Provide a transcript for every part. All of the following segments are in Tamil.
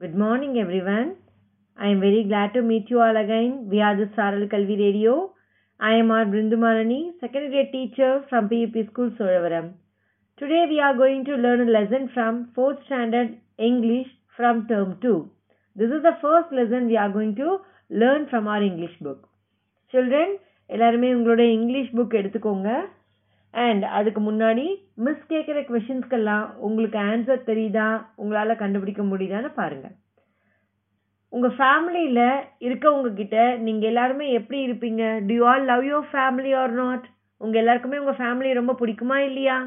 Good morning, everyone. I am very glad to meet you all again. We are the Saral Kalvi Radio. I am our Brindumarani, second grade teacher from PUP School, Solavaram. Today we are going to learn a lesson from 4th standard English from term 2. This is the first lesson we are going to learn from our English book. Children, எல்லாருமே உங்களோட இங்கிலீஷ் புக் எடுத்துக்கோங்க அண்ட் அதுக்கு முன்னாடி மிஸ் கேட்குற கொஷின்ஸ்க்கெல்லாம் உங்களுக்கு ஆன்சர் தெரியுதா? உங்களால் கண்டுபிடிக்க முடியுதான்னு பாருங்கள் உங்கள் ஃபேமிலியில் இருக்கவங்கக்கிட்ட நீங்கள் எல்லாருமே எப்படி இருப்பீங்க? Do you all love your family or not உங்கள் எல்லாருக்குமே உங்கள் ஃபேமிலி ரொம்ப பிடிக்குமா இல்லையா?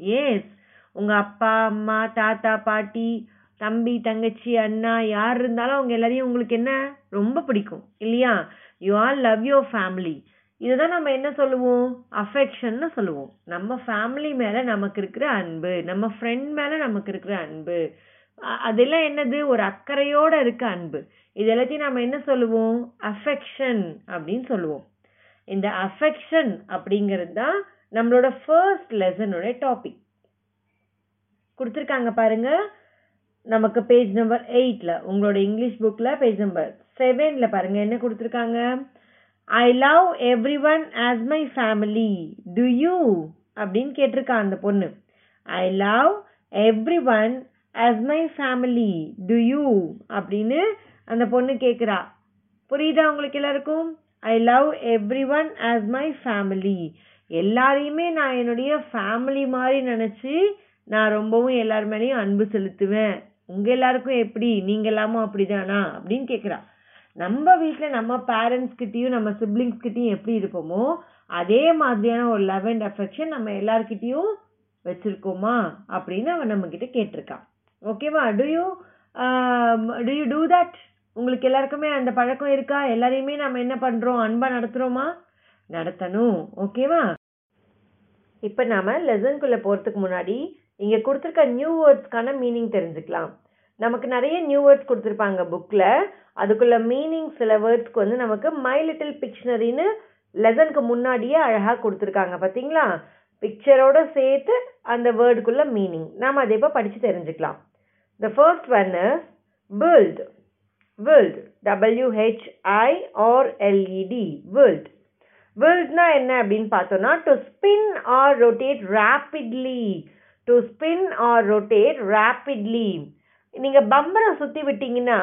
ஏஸ் உங்கள் அப்பா அம்மா தாத்தா பாட்டி தம்பி தங்கச்சி அண்ணா யார் இருந்தாலும் அவங்க எல்லாரையும் உங்களுக்கு என்ன? ரொம்ப பிடிக்கும் இல்லையா? You all love your family இதுதான் நம்ம என்ன சொல்லுவோம்? அஃபெக்ஷன்னு சொல்லுவோம். நம்ம ஃபேமிலி மேலே நமக்கு இருக்கிற அன்பு நம்ம ஃப்ரெண்ட் மேலே நமக்கு இருக்கிற அன்பு அதெல்லாம் என்னது? ஒரு அக்கறையோட இருக்க அன்பு. இது எல்லாத்தையும் நம்ம என்ன சொல்லுவோம்? அஃபெக்ஷன் அப்படின்னு சொல்லுவோம். இந்த அஃபெக்ஷன் அப்படிங்கிறது தான் நம்மளோட ஃபர்ஸ்ட் லெசனோட டாபிக் கொடுத்துருக்காங்க பாருங்க. நமக்கு பேஜ் நம்பர் எயிட்டில் உங்களோட இங்கிலீஷ் புக்கில் பேஜ் நம்பர் செவனில் பாருங்கள் என்ன கொடுத்துருக்காங்க? I love everyone as my family to you அப்படின்னு கேட்டிருக்கா அந்த பொண்ணு. I love everyone as my family to you அப்படின்னு அந்த பொண்ணு கேட்குறா புரியுதா உங்களுக்கு எல்லாருக்கும்? I love everyone as my family எல்லாரையுமே நான் என்னுடைய ஃபேமிலி மாதிரி நினச்சி நான் ரொம்பவும் எல்லார் மேலேயும் அன்பு செலுத்துவேன். உங்கள் எல்லாருக்கும் எப்படி? நீங்கள் எல்லாமும் அப்படிதானா? அப்படின்னு கேட்குறா நம்ம வீட்டில் நம்ம பேரண்ட்ஸ் கிட்டேயும் நம்ம சிப்ளிங்ஸ் கிட்டேயும் எப்படி இருப்போமோ அதே மாதிரியான ஒரு லவ் அண்ட் அஃபெக்ஷன் நம்ம எல்லார்கிட்டயும் வச்சுருக்கோமா அப்படின்னு அவன் நம்ம கேட்டிருக்கான் ஓகேவா do you do um, you do that உங்களுக்கு எல்லாருக்குமே அந்த பழக்கம் இருக்கா? எல்லாரையுமே நம்ம என்ன பண்ணுறோம் அன்பாக நடத்துகிறோமா நடத்தணும். ஓகேவா இப்போ நாம் லெசன்குள்ளே போகிறதுக்கு முன்னாடி இங்கே கொடுத்துருக்க நியூ வேர்ட்ஸ்க்கான மீனிங் தெரிஞ்சுக்கலாம். நமக்கு நிறைய நியூ வேர்ட்ஸ் கொடுத்துருப்பாங்க புக்கில் அதுக்குள்ள மீனிங் சில வேர்ட்ஸ்க்கு வந்து நமக்கு மை லிட்டில் பிக்ஷனரின்னு லெசனுக்கு முன்னாடியே அழகாக கொடுத்துருக்காங்க. பார்த்தீங்களா பிக்சரோட சேர்த்து அந்த வேர்டுக்குள்ள மீனிங் நாம் அதை இப்போ படித்து தெரிஞ்சுக்கலாம். The first one is build build W-H-I-R-L-E-D என்ன அப்படின்னு பார்த்தோம்னா to spin or rotate rapidly to spin or rotate rapidly நீங்கள் பம்பரம் சுற்றி விட்டீங்கன்னா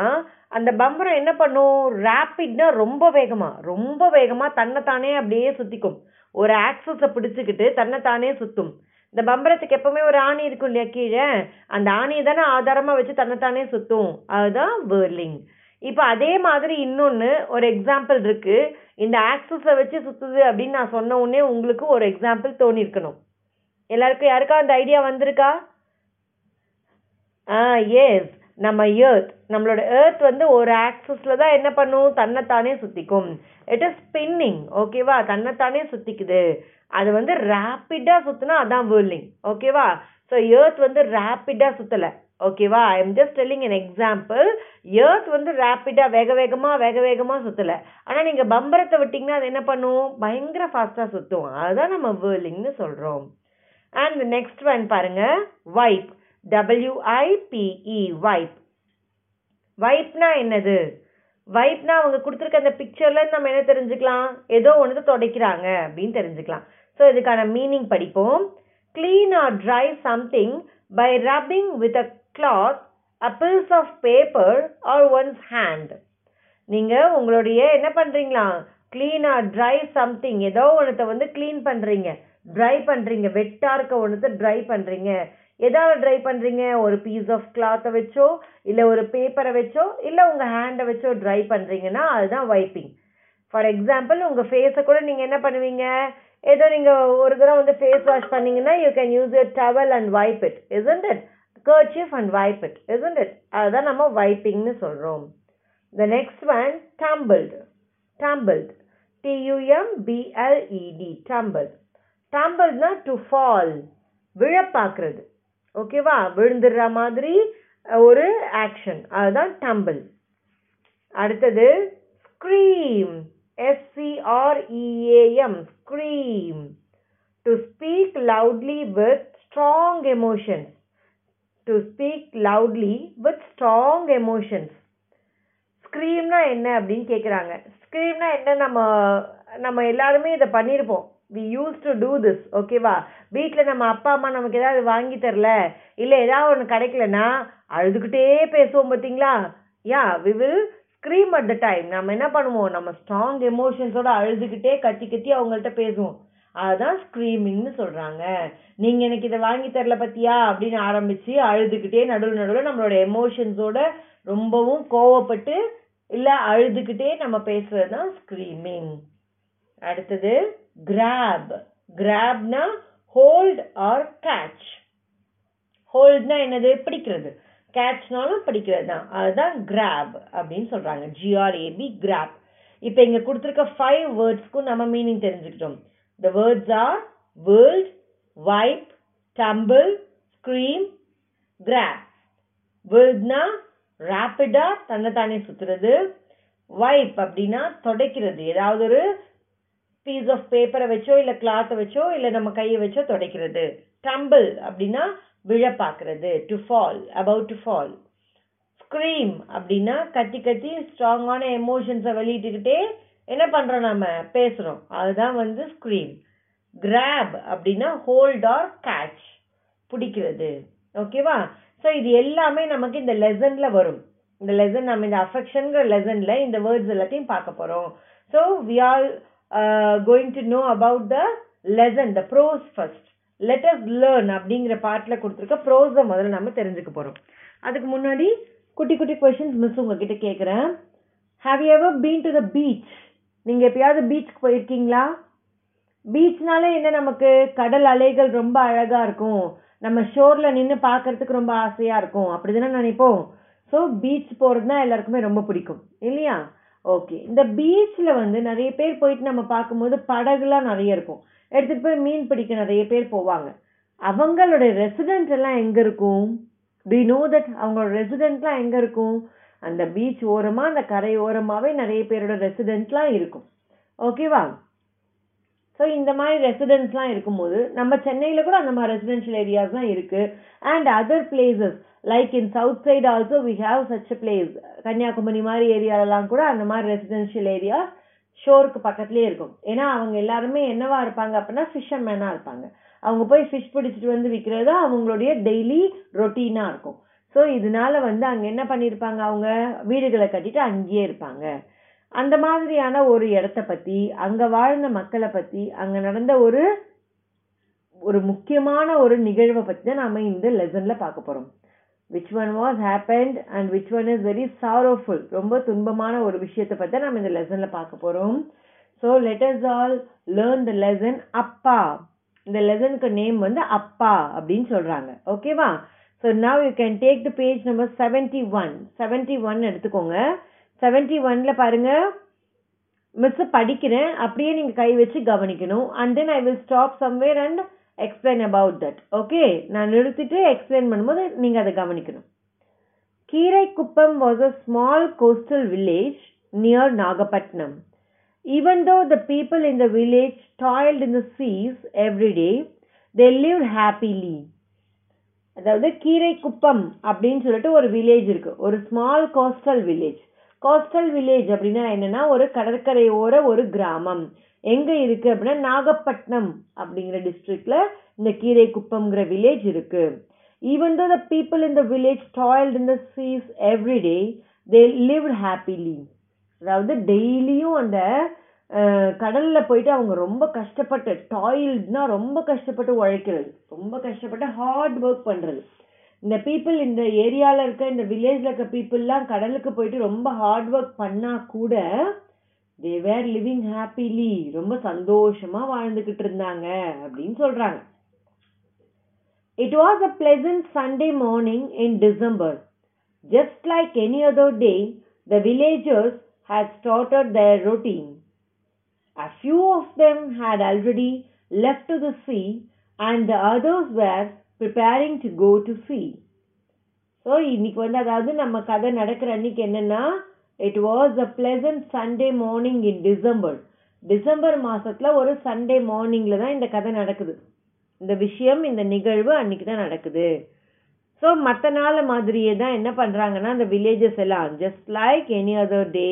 அந்த பம்பரம் என்ன பண்ணும்? ரேப்பிட்னா ரொம்ப வேகமாக ரொம்ப வேகமாக தன்னைத்தானே அப்படியே சுற்றிக்கும் ஒரு ஆக்சஸை பிடிச்சிக்கிட்டு தன்னைத்தானே சுற்றும் இந்த பம்பரத்துக்கு எப்பவுமே ஒரு ஆணி இருக்கும் இல்லையா கீழே? அந்த ஆணியை தானே ஆதாரமாக வச்சு தன்னைத்தானே சுற்றும் அதுதான் வேர்லிங் இப்போ அதே மாதிரி இன்னொன்று ஒரு எக்ஸாம்பிள் இருக்குது இந்த ஆக்சஸை வச்சு சுற்றுது அப்படின்னு நான் சொன்ன உடனே உங்களுக்கு ஒரு எக்ஸாம்பிள் தோணியிருக்கணும். எல்லாருக்கும் யாருக்கா அந்த ஐடியா வந்திருக்கா? எஸ் நம்ம எர்த் நம்மளோட ஏர்த் வந்து ஒரு ஆக்சஸில் தான் என்ன பண்ணும்? தன்னைத்தானே சுற்றிக்கும் இட் இஸ் ஸ்பின்னிங் ஓகேவா தன்னைத்தானே சுற்றிக்குது அது வந்து ரேப்பிடாக சுற்றினா அதான் வேர்லிங் ஓகேவா ஸோ எர்த் வந்து ரேப்பிடாக சுற்றலை ஓகேவா I am just telling an example earth வந்து ரேப்பிடாக வேக வேகமாக வேக வேகமாக சுற்றலை ஆனால் நீங்கள் பம்பரத்தை விட்டிங்கன்னா அது என்ன பண்ணும்? பயங்கர ஃபாஸ்ட்டாக சுற்றும் அதுதான் நம்ம வேர்லிங்னு சொல்கிறோம் அண்ட் நெக்ஸ்ட் ஒன் பாருங்கள் wipe W I P E wipe வைப்னா என்னது? வைப்னா அவங்க கொடுத்துருக்க அந்த பிக்சர்ல நம்ம என்ன தெரிஞ்சுக்கலாம்? ஏதோ ஒன்று துடைக்கிறாங்க அப்படின்னு தெரிஞ்சுக்கலாம். ஸோ இதுக்கான மீனிங் படிப்போம். Clean or dry something by rubbing with a cloth a piece of paper or one's hand நீங்கள் உங்களுடைய என்ன பண்ணுறீங்களா க்ளீன் ஆர் ட்ரை சம்திங் ஏதோ ஒன்றத்தை வந்து க்ளீன் பண்ணுறீங்க ட்ரை பண்ணுறீங்க வெட்டாக இருக்க ஒன்றத்தை ட்ரை பண்ணுறீங்க எதாவது ட்ரை பண்ணுறீங்க ஒரு பீஸ் ஆஃப் கிளாத்தை வச்சோ இல்லை ஒரு பேப்பரை வச்சோ இல்லை உங்கள் ஹேண்டை வச்சோ ட்ரை பண்ணுறீங்கன்னா அதுதான் வைப்பிங் ஃபார் எக்ஸாம்பிள் உங்கள் ஃபேஸை கூட நீங்கள் என்ன பண்ணுவீங்க? ஏதோ நீங்கள் ஒரு தடவை வந்து ஃபேஸ் வாஷ் பண்ணீங்கன்னா you can use your towel and wipe it isn't it kerchief and wipe it isn't it அதுதான் நம்ம வைப்பிங்னு சொல்கிறோம் the next one tumbled tumbled T U M B L E D tumbled டாம்புல்டுனால் to fall விழப்பாக்குறது. ஓகேவா விழுந்துடுற மாதிரி ஒரு ஆக்ஷன் அதுதான் டம்பிள் அடுத்தது scream S C R E A M scream to speak loudly with strong emotions to speak loudly with strong emotions ஸ்க்ரீம்னா என்ன அப்படின்னு கேட்குறாங்க ஸ்க்ரீம்னா என்ன? நம்ம நம்ம எல்லாருமே இதை பண்ணியிருப்போம். We use to do this ஓகேவா வீட்டில் நம்ம அப்பா அம்மா நமக்கு ஏதாவது வாங்கி தரல இல்லை ஏதாவது ஒன்று கிடைக்கலனா அழுதுகிட்டே பேசுவோம் பார்த்தீங்களா yeah we will scream at the time நம்ம என்ன பண்ணுவோம்? நம்ம ஸ்ட்ராங் எமோஷன்ஸோட அழுதுகிட்டே கத்தி கத்தி அவங்கள்ட்ட பேசுவோம். அதுதான் ஸ்க்ரீமிங்னு சொல்கிறாங்க நீங்கள் எனக்கு இதை வாங்கி தரல பத்தியா? அப்படின்னு ஆரம்பித்து அழுதுகிட்டே நடுவில் நடுவில் நம்மளோட எமோஷன்ஸோட ரொம்பவும் கோவப்பட்டு இல்லை அழுதுகிட்டே நம்ம பேசுகிறது தான் ஸ்க்ரீமிங் அடுத்தது கிராப் கிராப்னா ஹோல்ட் ஆர் கேட்ச் ஹோல்ட்னா என்னது? பிடிக்கிறது. கேட்ச்னாலும் பிடிக்கிறது தான். அதுதான் கிராப் அப்படின்னு சொல்கிறாங்க ஜிஆர்ஏபி கிராப் இப்போ இங்கே கொடுத்துருக்க ஃபைவ் வேர்ட்ஸ்க்கும் நம்ம மீனிங் தெரிஞ்சுக்கிட்டோம். The words are whirl wipe tumble scream grab வேர்ல்ட்னா ரேப்பிடாக தன்னைத்தானே சுற்றுறது வைப் அப்படின்னா துடைக்கிறது. ஏதாவது ஒரு பீஸ் ஆஃப் பேப்பரை வச்சோ இல்லை கிளாத்தை வச்சோ இல்லை நம்ம கையை வச்சோ துடைக்கிறது. டம்பிள் அப்படின்னா விழ பார்க்கறது to fall about to fall scream அப்படின்னா கத்தி கத்தி ஸ்ட்ராங்கான எமோஷன்ஸை வெளியிட்டுக்கிட்டே என்ன பண்ணுறோம் நம்ம பேசுகிறோம் அதுதான் வந்து ஸ்க்ரீம் கிராப் அப்படின்னா ஹோல்ட் ஆர் கேட்ச் பிடிக்கிறது. ஓகேவா ஸோ இது எல்லாமே நமக்கு இந்த லெசனில் வரும். இந்த லெசன் நம்ம இந்த அஃபெக்ஷனுங்கிற லெசனில் இந்த வேர்ட்ஸ் எல்லாத்தையும் பார்க்க போகிறோம் so we all going to know about the lesson the prose first let us learn அப்படிங்கிற பாட்டில் கொடுத்துருக்க ப்ரோஸை முதல்ல நம்ம தெரிஞ்சுக்க போகிறோம் அதுக்கு முன்னாடி குட்டி குட்டி கொஷின்ஸ் மிஸ் உங்ககிட்ட கேட்குறேன் have you ever been to the beach நீங்கள் எப்பயாவது பீச்சுக்கு போயிருக்கீங்களா? பீச்னாலே என்ன நமக்கு? கடல் அலைகள் ரொம்ப அழகாக இருக்கும். நம்ம ஷோரில் நின்று பார்க்கறதுக்கு ரொம்ப ஆசையாக இருக்கும். அப்படி தானே நினைப்போம்? ஸோ பீச் போகிறதுனா எல்லாருக்குமே ரொம்ப பிடிக்கும். இல்லையா? ஓகே இந்த பீச்சில் வந்து நிறைய பேர் போயிட்டு நம்ம பார்க்கும்போது படகுலாம் நிறைய இருக்கும். எடுத்துகிட்டு போய் மீன் பிடிக்க நிறைய பேர் போவாங்க. அவங்களோட ரெசிடென்ட் எல்லாம் எங்கே இருக்கும்? டி நோ தட் அவங்களோட ரெசிடென்ட்லாம் எங்கே இருக்கும்? அந்த பீச் ஓரமாக அந்த கரை ஓரமாகவே நிறைய பேரோட ரெசிடென்ட்லாம் இருக்கும். ஓகேவா ஸோ இந்த மாதிரி ரெசிடென்ட்ஸ்லாம் இருக்கும்போது நம்ம சென்னையில் கூட அந்த மாதிரி ரெசிடென்ஷியல் ஏரியாஸ்லாம் இருக்குது and other places like in south side also we have such place Kanyakumari மாதிரி ஏரியாலலாம் கூட அந்த மாதிரி ரெசிடென்ஷியல் ஏரியா ஷோருக்கு பக்கத்துலேயே இருக்கும். ஏன்னா அவங்க எல்லாருமே என்னவா இருப்பாங்க அப்படின்னா ஃபிஷர்மேனாக இருப்பாங்க. அவங்க போய் ஃபிஷ் பிடிச்சிட்டு வந்து விற்கிறது அவங்களுடைய டெய்லி ரொட்டீனாக இருக்கும். ஸோ இதனால வந்து அங்கே என்ன பண்ணியிருப்பாங்க அவங்க? வீடுகளை கட்டிட்டு அங்கேயே இருப்பாங்க. அந்த மாதிரியான ஒரு இடத்த பற்றி அங்கே வாழ்ந்த மக்களை பற்றி அங்கே நடந்த ஒரு ஒரு முக்கியமான ஒரு நிகழ்வை பற்றி தான் நாம் இந்த லெசனில் பார்க்க போகிறோம் which one was happened and which one is very sorrowful ரொம்ப துன்பமான ஒரு விஷயத்தை பற்றி நம்ம இந்த லெசனில் பார்க்க போகிறோம் so let's all learn the lesson அப்பா. இந்த லெசனுக்கு நேம் வந்து அப்பா அப்படின்னு சொல்கிறாங்க ஓகேவா so now you can take the page number seventy one seventy one எடுத்துக்கோங்க செவன்ட்டி ஒனில் பாருங்கள் மிஸ் படிக்கிறேன். அப்படியே நீங்கள் கை வச்சு கவனிக்கணும். And then I will stop somewhere and explain about that okay நான் நிறுத்திட்டு எக்ஸ்பிளைன் பண்ணும்போது நீங்கள் அதை கவனிக்கணும். Keeraikuppam was a small coastal village near Nagapattinam even though the people in the village toiled in the seas every day they live happily அதாவது கீரைக்குப்பம் அப்படின்னு சொல்லிட்டு ஒரு வில்லேஜ் இருக்குது ஒரு small coastal village coastal village அப்படின்னா என்னன்னா ஒரு கடற்கரையோர ஒரு கிராமம். எங்க இருக்கு அப்படின்னா நாகப்பட்டினம் அப்படிங்கிற டிஸ்ட்ரிக்ட்ல இந்த கீரைக்குப்பம்ங்கிற வில்லேஜ் இருக்கு. Even though the people in the village toiled in the seas every day they live happily அதாவது டெய்லியும் அந்த கடல்ல போயிட்டு அவங்க ரொம்ப கஷ்டப்பட்டு டாய்ல்ட்னா ரொம்ப கஷ்டப்பட்டு உழைக்கிறது. ரொம்ப கஷ்டப்பட்டு ஹார்ட் ஒர்க் பண்றது. இந்த பீப்புள் இந்த ஏரியாவில் இருக்க இந்த வில்லேஜில் இருக்க பீப்புளெலாம் கடலுக்கு போயிட்டு ரொம்ப ஹார்ட் ஒர்க் பண்ணா கூட தே வேர் லிவிங் ஹாப்பிலி ரொம்ப சந்தோஷமா வாழ்ந்துக்கிட்டு இருந்தாங்க அப்படின்னு சொல்றாங்க. It was a pleasant Sunday morning in December just like any other day the villagers had started their routine. A few of them had already left to the sea, and the others were preparing to go to sea. So இன்னைக்கு வந்து அதாவது நம்ம கதை நடக்கிற அன்னைக்கு என்னென்னா it was a pleasant Sunday morning in December December மாதத்தில் ஒரு சண்டே மார்னிங்கில் தான் இந்த கதை நடக்குது. இந்த விஷயம் இந்த நிகழ்வு அன்னைக்கு தான் நடக்குது. ஸோ மற்ற நாள் மாதிரியே தான் என்ன பண்ணுறாங்கன்னா அந்த வில்லேஜஸ் எல்லாம் just like any other day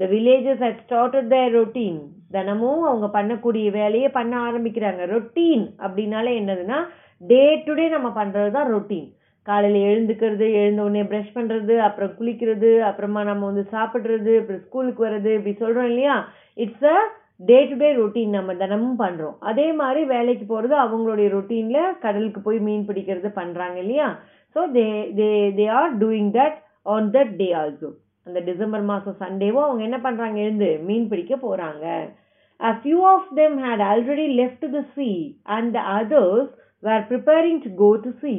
the villages had started the routine தினமும் அவங்க பண்ணக்கூடிய வேலையை பண்ண ஆரம்பிக்கிறாங்க. ரொட்டீன் அப்படின்னாலே என்னதுன்னா டே டு டே நம்ம பண்ணுறது தான் ரொட்டீன் காலையில் எழுந்துக்கிறது எழுந்த உடனே ப்ரஷ் பண்ணுறது அப்புறம் குளிக்கிறது அப்புறமா நம்ம வந்து சாப்பிட்றது அப்புறம் ஸ்கூலுக்கு வர்றது இப்படி சொல்கிறோம் இல்லையா? It's a day to day routine நம்ம தினமும் பண்ணுறோம் அதே மாதிரி வேலைக்கு போகிறது அவங்களுடைய ரொட்டீனில் கடலுக்கு போய் மீன் பிடிக்கிறது பண்ணுறாங்க இல்லையா? So they they they are doing that on that day also அந்த டிசம்பர் மாதம் சண்டேவும் அவங்க என்ன பண்ணுறாங்க எழுந்து மீன் பிடிக்க போகிறாங்க A few of them had already left the sea and the others were preparing to go to sea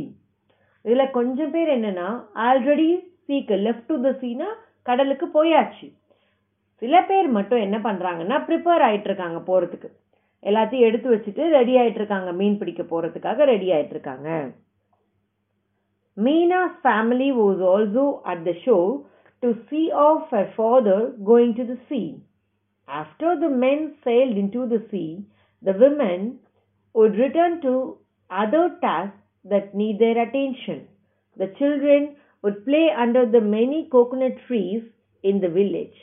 இதில் கொஞ்சம் பேர் என்னன்னா ஆல்ரெடி சீக்கு லெஃப்ட் டு த சீனா கடலுக்கு போயாச்சு. சில பேர் மட்டும் என்ன பண்ணுறாங்கன்னா ப்ரிப்பேர் ஆகிட்டுருக்காங்க போகிறதுக்கு எல்லாத்தையும் எடுத்து வச்சுட்டு ரெடி ஆகிட்டு இருக்காங்க மீன் பிடிக்க போகிறதுக்காக ரெடி ஆகிட்டுருக்காங்க இருக்காங்க family was also at the shore to see off her father going to the the after the men sailed in to the sea, the women would return to other tasks that need their attention. The children would play under the many coconut trees in the village.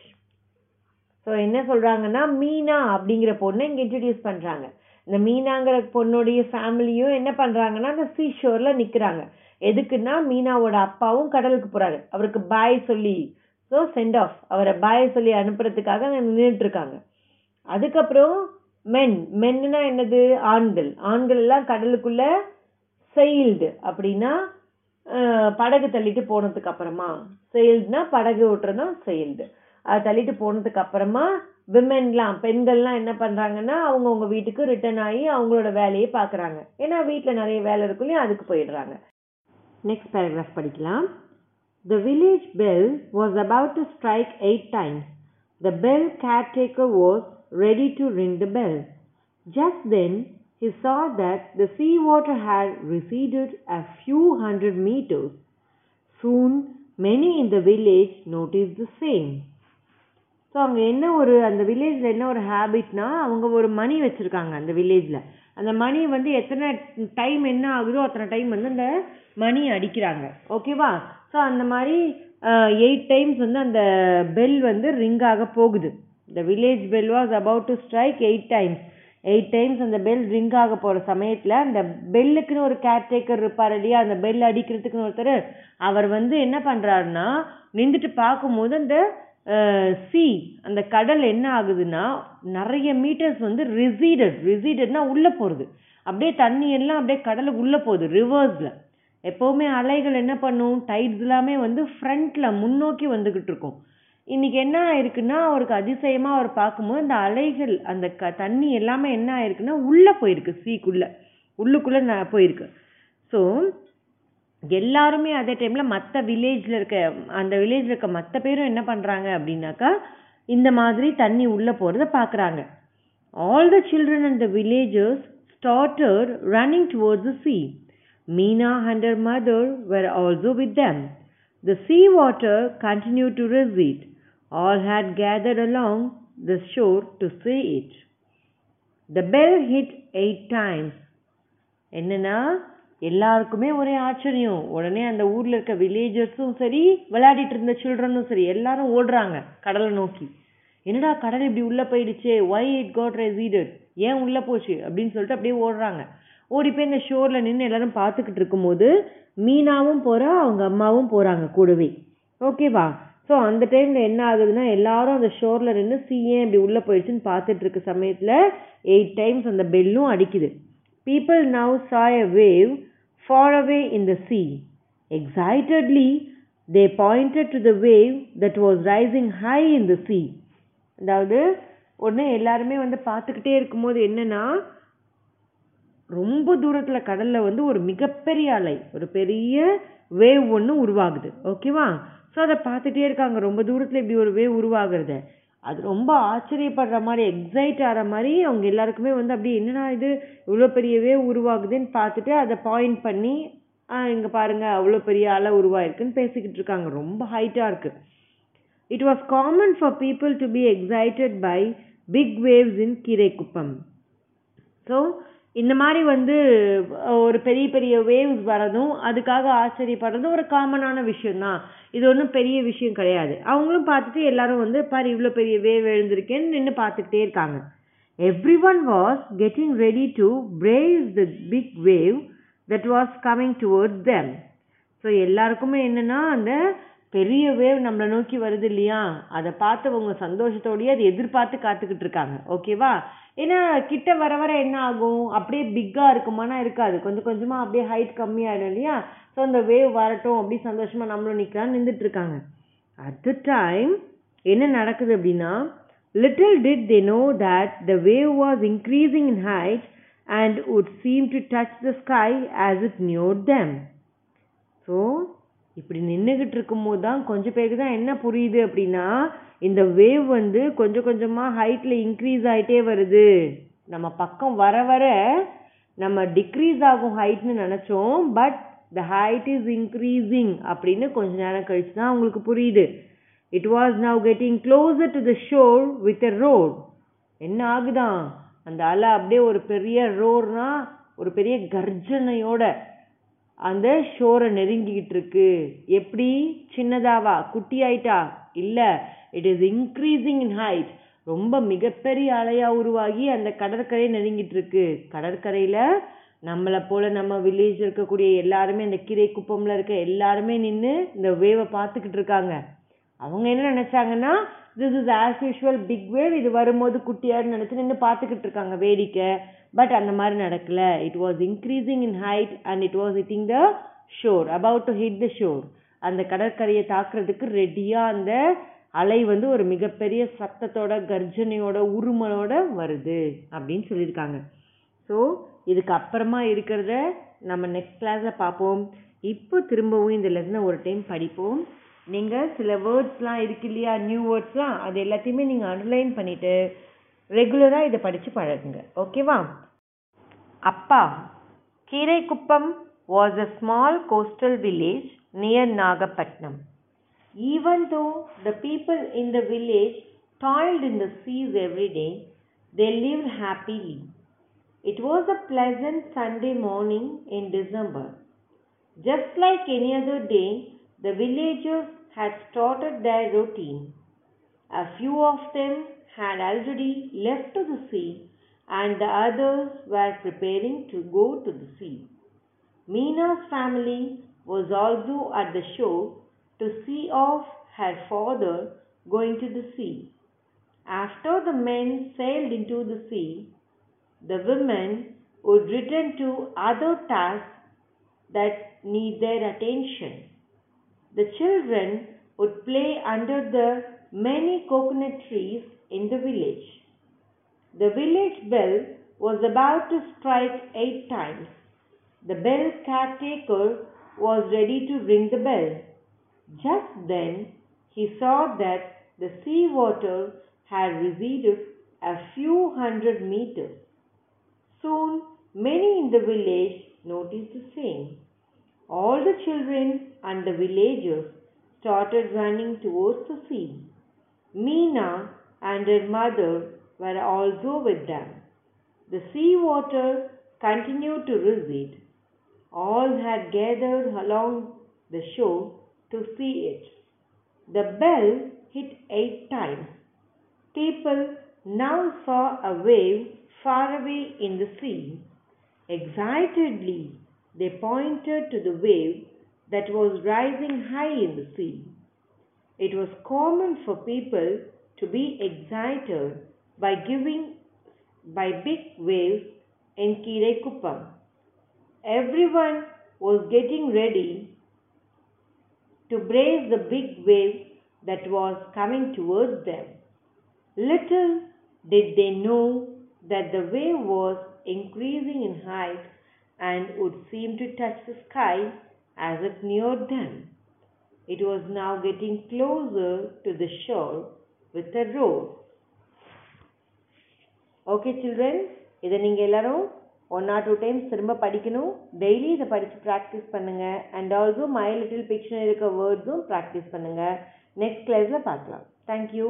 So என்ன சொல்கிறாங்கன்னா மீனா அப்படிங்கிற பொண்ணை இங்கே இன்ட்ரடியூஸ் பண்ணுறாங்க இந்த மீனாங்கிற பொண்ணுடைய ஃபேமிலியும் என்ன பண்ணுறாங்கன்னா அந்த சீஷோரில் நிற்கிறாங்க எதுக்குன்னா மீனாவோட அப்பாவும் கடலுக்கு போகிறாரு அவருக்கு பாய் சொல்லி ஸோ சென்ட் ஆஃப் அவரை பாய் சொல்லி அனுப்புறதுக்காக நின்றுட்டு இருக்காங்க. அதுக்கப்புறம் மென். மென்னுனா என்னது? ஆண்கள். ஆண்கள் எல்லாம் கடலுக்குள்ள செயில்டு அப்படின்னா படகு தள்ளிட்டு போனதுக்கு அப்புறமா. செயில்டுனா படகு ஓட்டுறதும் செயில்டு அது தள்ளிட்டு போனதுக்கு அப்புறமா விமென்லாம் பெண்கள்லாம் என்ன பண்ணுறாங்கன்னா அவங்கவுங்க வீட்டுக்கு ரிட்டர்ன் ஆகி அவங்களோட வேலையை பார்க்குறாங்க. ஏன்னா வீட்டில் நிறைய வேலை இருக்கும் இல்லையா? அதுக்கு போயிடுறாங்க. நெக்ஸ்ட் பேராகிராஃப் படிக்கலாம். The village bell was about to strike eight times the bell caretaker was ready to ring the bell. Just then, he saw that the sea water had receded a few hundred meters. Soon, many in the village noticed the same. So அங்கே என்ன ஒரு அந்த வில்லேஜில் என்ன ஒரு ஹேபிட்னா அவங்க ஒரு மணி வச்சுருக்காங்க அந்த வில்லேஜில் அந்த மணி வந்து எத்தனை டைம் என்ன ஆகுதோ அத்தனை டைம் வந்து அந்த மணி அடிக்கிறாங்க ஓகேவா ஸோ அந்த மாதிரி எயிட் டைம்ஸ் வந்து அந்த பெல் வந்து ரிங் ஆக போகுது the village bell was about to strike eight times eight times அந்த பெல் ரிங் ஆக போகிற சமயத்தில் அந்த பெல்லுக்குன்னு ஒரு கேர்டேக்கர் இருப்பார் இல்லையா அந்த பெல் அடிக்கிறதுக்குன்னு ஒருத்தர் அவர் வந்து என்ன பண்ணுறாருன்னா நின்றுட்டு பார்க்கும்போது அந்த சி அந்த கடல் என்ன ஆகுதுன்னா நிறைய மீட்டர்ஸ் வந்து ரிசீடட் ரிசீடட்னா உள்ளே போகிறது அப்படியே தண்ணி எல்லாம் அப்படியே கடலுக்கு உள்ளே போகுது ரிவர்ஸில் எப்போவுமே அலைகள் என்ன பண்ணும்? டைட்ஸ் எல்லாமே வந்து ஃப்ரண்ட்டில் முன்னோக்கி வந்துக்கிட்டு இருக்கும். இன்னைக்கு என்ன ஆயிருக்குன்னா அவருக்கு அதிசயமாக அவர் பார்க்கும்போது அந்த அலைகள் அந்த க தண்ணி எல்லாமே என்ன ஆயிருக்குன்னா உள்ளே போயிருக்கு சீக்குள்ளே உள்ளுக்குள்ளே ந- போயிருக்கு ஸோ எல்லாருமே அதே டைமில் மற்ற வில்லேஜில் இருக்க அந்த வில்லேஜில் இருக்க மற்ற பேரும் என்ன பண்ணுறாங்க அப்படின்னாக்கா இந்த மாதிரி தண்ணி உள்ளே போகிறத பார்க்குறாங்க all the children and the villagers started running towards the sea Meena and her her mother were also with them. The sea water continued to recede. All had gathered along the shore to see it. The bell hit eight times. என்னன்னா எல்லாருக்குமே ஒரே ஆச்சரியம். உடனே அந்த ஊர்ல இருக்க வில்லேஜர்ஸும் சரி விளையாடிட்டு இருந்த சில்ட்ரனும் சரி எல்லாரும் ஓடுறாங்க கடலை நோக்கி. என்னடா கடல் இப்படி உள்ள போயிடுச்சே? ஒய் இட் காட் ரெசீடட் ஏன் உள்ள போச்சு? அப்படின்னு சொல்லிட்டு அப்படியே ஓடுறாங்க. ஓடி போய் இந்த ஷோர்ல நின்று எல்லாரும் பார்த்துக்கிட்டு இருக்கும்போது மீனாவும் போறா அவங்க அம்மாவும் போறாங்க கூடவே. ஓகேவா ஸோ அந்த டைமில் என்ன ஆகுதுன்னா எல்லாரும் அந்த ஷோரில் நின்று சி ஏன் இப்படி உள்ளே போயிடுச்சுன்னு பார்த்துட்டு இருக்க சமயத்தில் எயிட் டைம்ஸ் அந்த பெல்லும் அடிக்குது people now saw a wave far away in the sea. Excitedly they pointed to the wave that was rising high in the sea. அதாவது உடனே எல்லாருமே வந்து பார்த்துக்கிட்டே இருக்கும்போது என்னென்னா ரொம்ப தூரத்தில் கடலில் வந்து ஒரு மிகப்பெரிய அலை ஒரு பெரிய வேவ் ஒன்று உருவாகுது ஓகேவா ஸோ அதை பார்த்துட்டே இருக்காங்க. ரொம்ப தூரத்தில் இப்படி ஒரு வேவ் உருவாகிறத. அது ரொம்ப ஆச்சரியப்படுற மாதிரி எக்ஸைட் ஆகிற மாதிரி அவங்க எல்லாருக்குமே வந்து அப்படியே என்னென்னா இது இவ்வளோ பெரிய வேவ் உருவாகுதுன்னு பார்த்துட்டு அதை பாயிண்ட் பண்ணி இங்கே பாருங்கள் அவ்வளோ பெரிய அலை உருவாயிருக்குன்னு பேசிக்கிட்டு இருக்காங்க. ரொம்ப ஹைட்டாக இருக்குது it was common for people to be excited by big waves in Keeraikuppam so இந்த மாதிரி வந்து ஒரு பெரிய பெரிய வேவ்ஸ் வரதும் அதுக்காக ஆச்சரியப்படுறதும் ஒரு காமனான விஷயம்தான். இது ஒன்றும் பெரிய விஷயம் கிடையாது. அவங்களும் பார்த்துட்டு எல்லாரும் வந்து பாரு இவ்வளோ பெரிய வேவ் எழுந்திருக்கேன்னு நின்று பார்த்துக்கிட்டே இருக்காங்க. Every one was getting ready to brace the big wave that was coming towards them so எல்லாருக்குமே என்னன்னா அந்த பெரிய வேவ் நம்மளை நோக்கி வருது இல்லையா? அதை பார்த்து அவங்க சந்தோஷத்தோடயே அதை எதிர்பார்த்து காத்துக்கிட்டு இருக்காங்க. ஓகேவா ஏன்னா கிட்ட வர வர என்ன ஆகும்? அப்படியே பிக்காக இருக்குமானா இருக்காது. கொஞ்சம் கொஞ்சமாக அப்படியே ஹைட் கம்மியாயிடும் இல்லையா? ஸோ அந்த வேவ் வரட்டும். அப்படி சந்தோஷமாக நம்மளும் நிற்கலாம்னு நின்றுட்டு இருக்காங்க. அட் த டைம் என்ன நடக்குது அப்படின்னா little did they know that the wave was increasing in height and would seem to touch the sky as it neared them so இப்படி நின்றுக்கிட்டு இருக்கும்போது தான் கொஞ்சம் பேருக்கு தான் என்ன புரியுது அப்படின்னா இந்த வேவ் வந்து கொஞ்சம் கொஞ்சமாக ஹைட்டில் இன்க்ரீஸ் ஆகிட்டே வருது. நம்ம பக்கம் வர வர நம்ம டிக்ரீஸ் ஆகும் ஹைட்னு நினச்சோம் but the height is increasing அப்படின்னு கொஞ்ச நேரம் கழிச்சு தான் அவங்களுக்கு புரியுது. It was now getting closer to the shore with a roar என்ன ஆகுதான்? அந்த அலை அப்படியே ஒரு பெரிய ரோர்னா ஒரு பெரிய கர்ஜனையோட அந்த ஷோரை நெருங்கிக்கிட்டு இருக்கு. எப்படி? சின்னதாவா? குட்டி ஆயிட்டா it is increasing in height ரொம்ப மிகப்பெரிய அலையாக உருவாகி அந்த கடற்கரையை நெருங்கிட்டு இருக்கு. கடற்கரையில் நம்மளை போல் நம்ம வில்லேஜ் இருக்கக்கூடிய எல்லாருமே இந்த கீரை குப்பமில் இருக்க எல்லாருமே நின்று இந்த வேவை பார்த்துக்கிட்டு இருக்காங்க. அவங்க என்ன நினச்சாங்கன்னா this is as usual big wave இது வரும்போது குட்டியான்னு நினச்சி நின்று பார்த்துக்கிட்டு இருக்காங்க வேடிக்கை. பட் அந்த மாதிரி நடக்கல. It was increasing in height and it was hitting the shore about to hit the shore அந்த கடற்கரையை தாக்குறதுக்கு ரெடியாக அந்த அலை வந்து ஒரு மிகப்பெரிய சத்தத்தோட கர்ஜனையோட உருமலோட வருது அப்படின்னு சொல்லியிருக்காங்க. ஸோ இதுக்கு அப்புறமா இருக்கிறத நம்ம நெக்ஸ்ட் கிளாஸில் பார்ப்போம். இப்போ திரும்பவும் இந்த லெசனை ஒரு டைம் படிப்போம். நீங்கள் சில வேர்ட்ஸ்லாம் இருக்கு இல்லையா நியூ வேர்ட்ஸ்லாம் அது எல்லாத்தையுமே நீங்கள் அண்டர்லைன் பண்ணிவிட்டு ரெகுலராக இதை படித்து பழகுங்க ஓகேவா அப்பா Keeraikuppam was a small coastal village near Nagapatnam. Even though the people in the village toiled in the seas every day, they lived happily. It was a pleasant Sunday morning in December. Just like any other day, the villagers had started their routine. A few of them had already left to the sea, and the others were preparing to go to the sea. Meena's family was also at the shore to see off her father going to the sea. After the men sailed into the sea, the women would return to other tasks that need their attention. The children would play under the many coconut trees in the village. The village bell was about to strike eight times. The bell caretaker was ready to ring the bell. Just then he saw that the sea water had receded a few hundred meters. Soon many in the village noticed the same. All the children and the villagers started running towards the sea. Meena and her mother were also with them. The sea water continued to recede. All had gathered along the shore to see it. The bell hit eight times. People now saw a wave far away in the sea. Excitedly, they pointed to the wave that was rising high in the sea. It was common for people to be excited by giving by big waves in Kirekuppam. Everyone was getting ready to brace the big wave that was coming towards them. Little did they know that the wave was increasing in height and would seem to touch the sky as it neared them. It was now getting closer to the shore with a roar. Okay children இதை நீங்கள் எல்லாரும் ஒன் ஆர் டூ டைம்ஸ் திரும்ப படிக்கணும். டெய்லி இதை படித்து ப்ராக்டிஸ் பண்ணுங்கள் and also my little dictionary இருக்க வேர்ட்ஸும் ப்ராக்டிஸ் பண்ணுங்கள் நெக்ஸ்ட் கிளாஸில் பார்க்கலாம். தேங்க்யூ